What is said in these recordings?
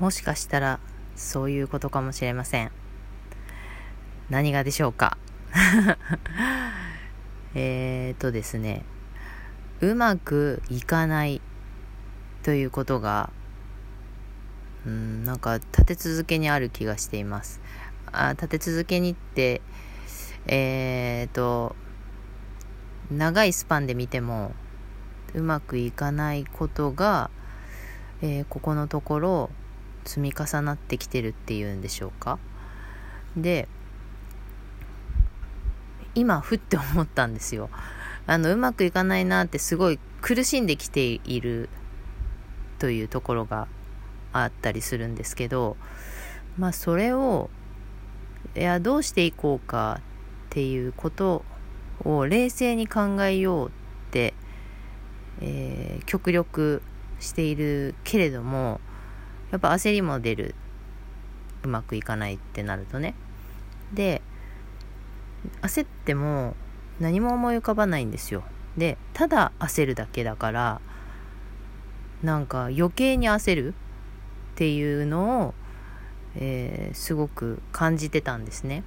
もしかしたらそういうことかもしれません。何がでしょうか？えーとですね、うまくいかないということが、うん、なんか立て続けにある気がしています。あ立て続けにって、えーと、長いスパンで見ても、うまくいかないことが、えー、ここのところ積み重なってきてるっていうんでしょうか？で、今ふって思ったんですよあのうまくいかないなってすごい苦しんできているというところがあったりするんですけどまあそれをいやどうしていこうかっていうことを冷静に考えようって、えー、極力しているけれどもやっぱ焦りも出る。うまくいかないってなるとね。で焦っても何も思い浮かばないんですよ。でただ焦るだけだからなんか余計に焦るっていうのを、えー、すごく感じてたんですね。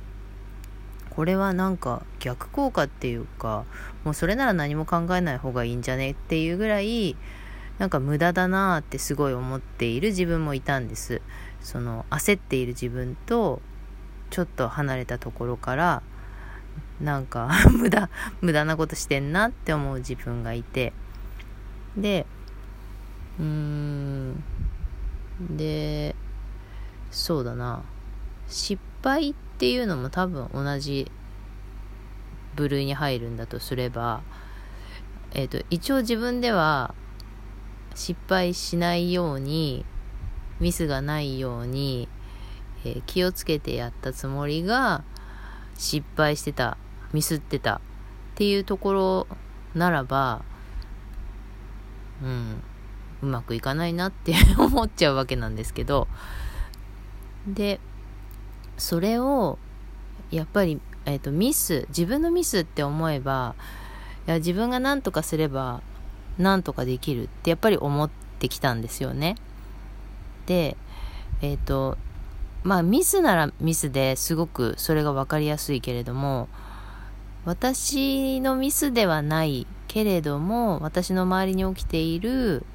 これはなんか逆効果っていうかもうそれなら何も考えない方がいいんじゃねっていうぐらいなんか無駄だなってすごい思っている自分もいたんです。その焦っている自分とちょっと離れたところからなんか 無駄無駄なことしてんなって思う自分がいて。でうーんでそうだな。失敗っていうのも多分同じ部類に入るんだとすればえっ、ー、と一応自分では失敗しないようにミスがないように、えー、気をつけてやったつもりが失敗してたミスってたっていうところならば、うん、うまくいかないなって 思っちゃうわけなんですけど、で、それを、やっぱり、えっ、ー、と、ミス、自分のミスって思えば、いや、自分が何とかすれば、何とかできるってやっぱり思ってきたんですよね。で、えっ、ー、と、まあミスならミスですごくそれが分かりやすいけれども、私のミスではないけれども私の周りに起きている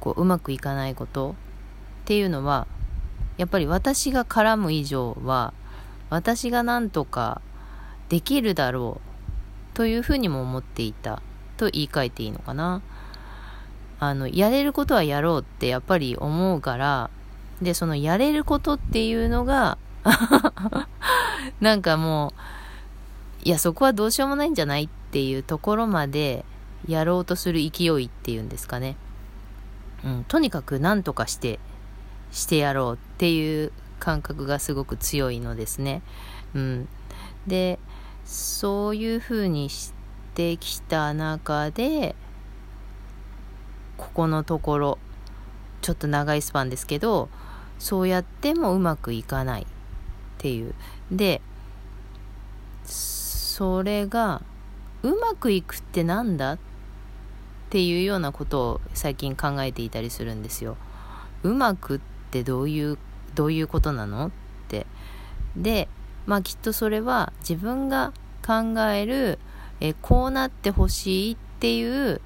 こううまくいかないことっていうのはやっぱり私が絡む以上は私が何とかできるだろうというふうにも思っていたと言い換えていいのかな？あのやれることはやろうってやっぱり思うからでそのやれることっていうのが なんかもういや、そこはどうしようもないんじゃないっていうところまでやろうとする勢いっていうんですかね。うん、とにかく何とかして、してやろうっていう感覚がすごく強いのですね。うん。で、そういうふうにしてきた中で、ここのところ、ちょっと長いスパンですけど、そうやってもうまくいかないっていう。で、それがうまくいくってなんだっていうようなことを最近考えていたりするんですよ。うまくってどういうどういうことなのってでまあきっとそれは自分が考えるえこうなってほしいっていう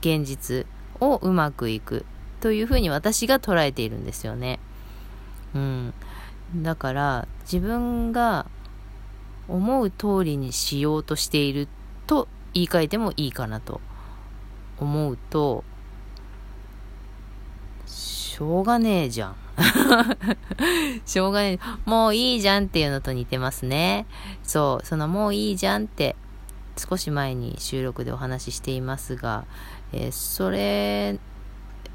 現実をうまくいくというふうに私が捉えているんですよね。うん。だから自分が思う通りにしようとしていると言い換えてもいいかなと思うと、しょうがねえじゃん。しょうがねえ。もういいじゃんっていうのと似てますね。そう、そのもういいじゃんって少し前に収録でお話ししていますが、えー、それ、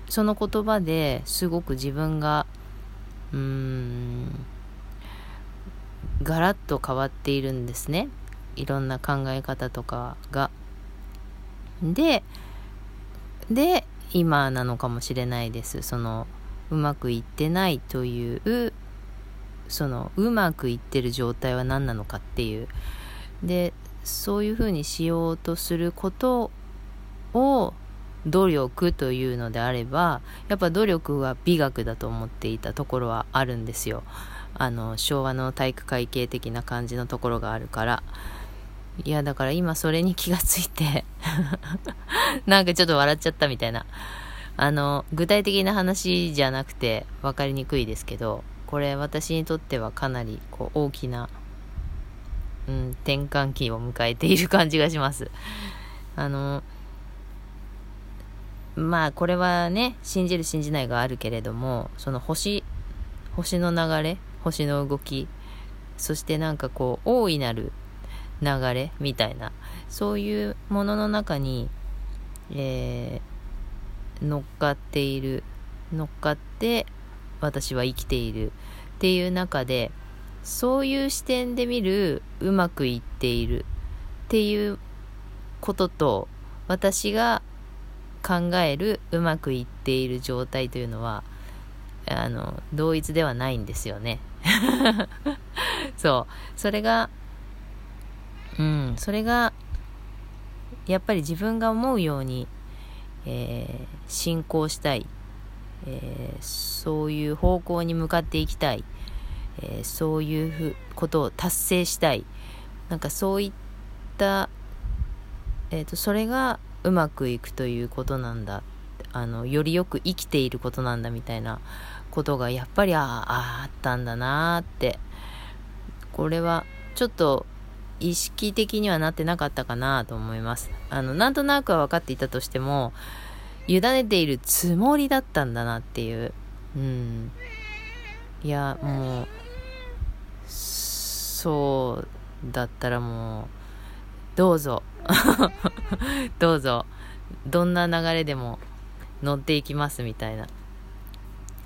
その言葉ですごく自分が、うーん、ガラッと変わっているんですね。いろんな考え方とかが。でで今なのかもしれないです。そのうまくいってないというそのうまくいってる状態は何なのかっていう。でそういうふうにしようとすることを努力というのであれば、やっぱ努力は美学だと思っていたところはあるんですよ。あの、昭和の体育会系的な感じのところがあるから。いや、だから今それに気がついて なんかちょっと笑っちゃったみたいな。あの、具体的な話じゃなくて分かりにくいですけど、これ私にとってはかなりこう大きな、うん、転換期を迎えている感じがします。あの、まあこれはね、信じる信じないがあるけれども、その星、星の流れ、星の動き、そしてなんかこう、大いなる流れみたいな、そういうものの中に、えー、乗っかっている、乗っかって私は生きているっていう中で、そういう視点で見るうまくいっているっていうことと私が考えるうまくいっている状態というのはあの同一ではないんですよね。そう。それがうんそれがやっぱり自分が思うように、えー、進行したい、えー、そういう方向に向かっていきたい、えー、そういうことを達成したい。なんかそういったえーと、それがうまくいくということなんだ。あのよりよく生きていることなんだみたいなことがやっぱりあああったんだなって。これはちょっと意識的にはなってなかったかなと思います。あのなんとなくは分かっていたとしても委ねているつもりだったんだなっていう。うん。いやもうそうだったらもうどうぞ。どうぞ。どんな流れでも乗っていきますみたいな。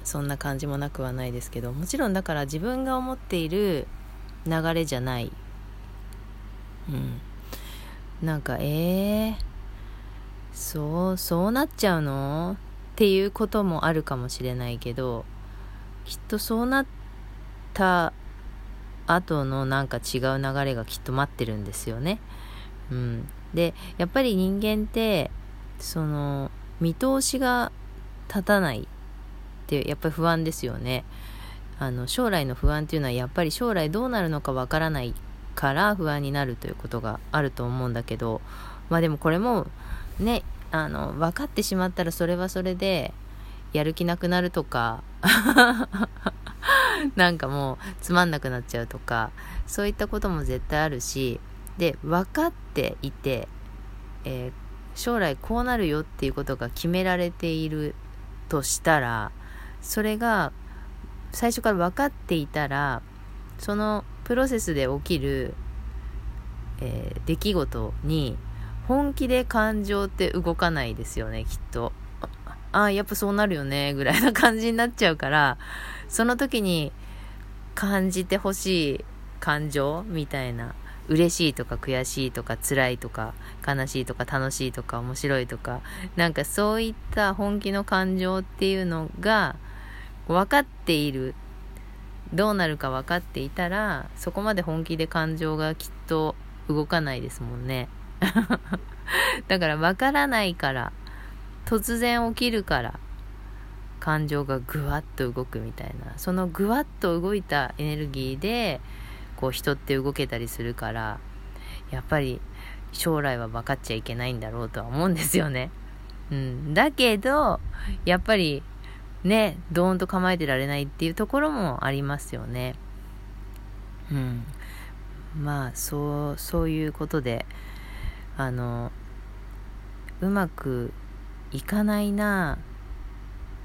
そんな感じもなくはないですけど。もちろんだから自分が思っている流れじゃない。うん。なんかえー、そうそうなっちゃうの？っていうこともあるかもしれないけどきっとそうなった後のなんか違う流れがきっと待ってるんですよね。うん、でやっぱり人間ってその見通しが立たないってやっぱり不安ですよねあの将来の不安っていうのはやっぱり将来どうなるのかわからないから不安になるということがあると思うんだけどまあでもこれもねあの分かってしまったらそれはそれでやる気なくなるとか なんかもうつまんなくなっちゃうとかそういったことも絶対あるしで分かっていて、えー、将来こうなるよっていうことが決められているとしたらそれが最初から分かっていたらそのプロセスで起きる、えー、出来事に本気で感情って動かないですよねきっと。あやっぱそうなるよねぐらいな感じになっちゃうからその時に感じてほしい感情みたいな嬉しいとか悔しいとか辛いとか悲しいとか楽しいとか面白いとかなんかそういった本気の感情っていうのが分かっている。どうなるか分かっていたらそこまで本気で感情がきっと動かないですもんね。だから分からないから突然起きるから感情がぐわっと動くみたいなそのぐわっと動いたエネルギーでこう人って動けたりするからやっぱり将来は分かっちゃいけないんだろうとは思うんですよね。うん、だけどやっぱりねドーンと構えてられないっていうところもありますよね。うん、まあそうそういうことであのうまくいかないな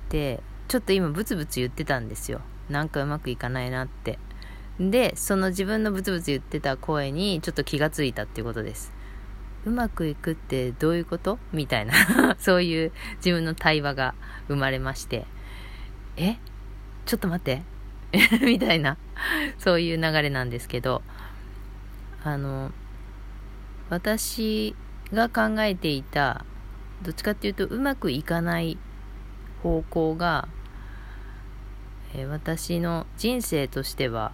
ってちょっと今ブツブツ言ってたんですよ。なんかうまくいかないなって。で、その自分のブツブツ言ってた声にちょっと気がついたっていうことです。うまくいくってどういうこと？みたいな。そういう自分の対話が生まれまして、え？ちょっと待って。みたいな、そういう流れなんですけど、あの、私が考えていた、どっちかっていうとうまくいかない方向が、え私の人生としては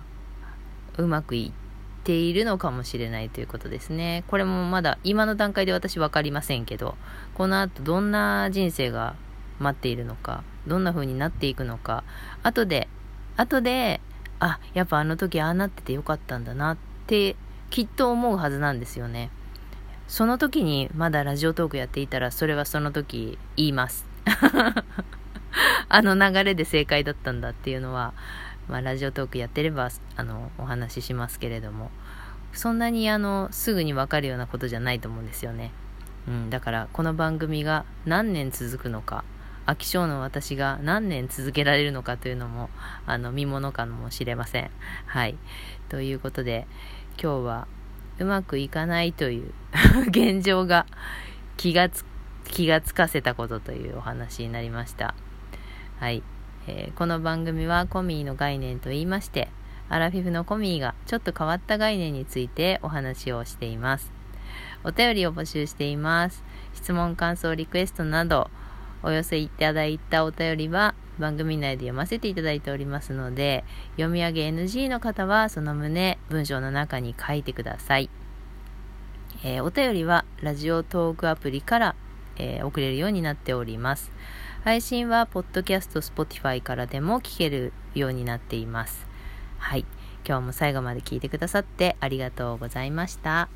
うまくいっているのかもしれないということですね。これもまだ今の段階で私分かりませんけど、この後どんな人生が待っているのか、どんな風になっていくのか、後で、後で、あ、やっぱあの時ああなっててよかったんだなってきっと思うはずなんですよね。その時にまだラジオトークやっていたら、それはその時言います。あの流れで正解だったんだっていうのは、まあ、ラジオトークやってれば、あの、お話ししますけれども、そんなにあの、すぐにわかるようなことじゃないと思うんですよね。うん、だからこの番組が何年続くのか、飽き性の私が何年続けられるのかというのも、あの、見ものかもしれません。はい。ということで、今日はうまくいかないという 現状が気がつ、気がつかせたことというお話になりました。はい。えー、この番組はコミーの概念と言いまして、アラフィフのコミーがちょっと変わった概念についてお話をしています。お便りを募集しています。質問、感想、リクエストなど、お寄せいただいたお便りは番組内で読ませていただいておりますので、読み上げ NG の方はその旨文章の中に書いてください。えー、お便りはラジオトークアプリから、えー、送れるようになっております。配信は、ポッドキャスト、 Spotify からでも聞けるようになっています。はい。今日も最後まで聞いてくださってありがとうございました。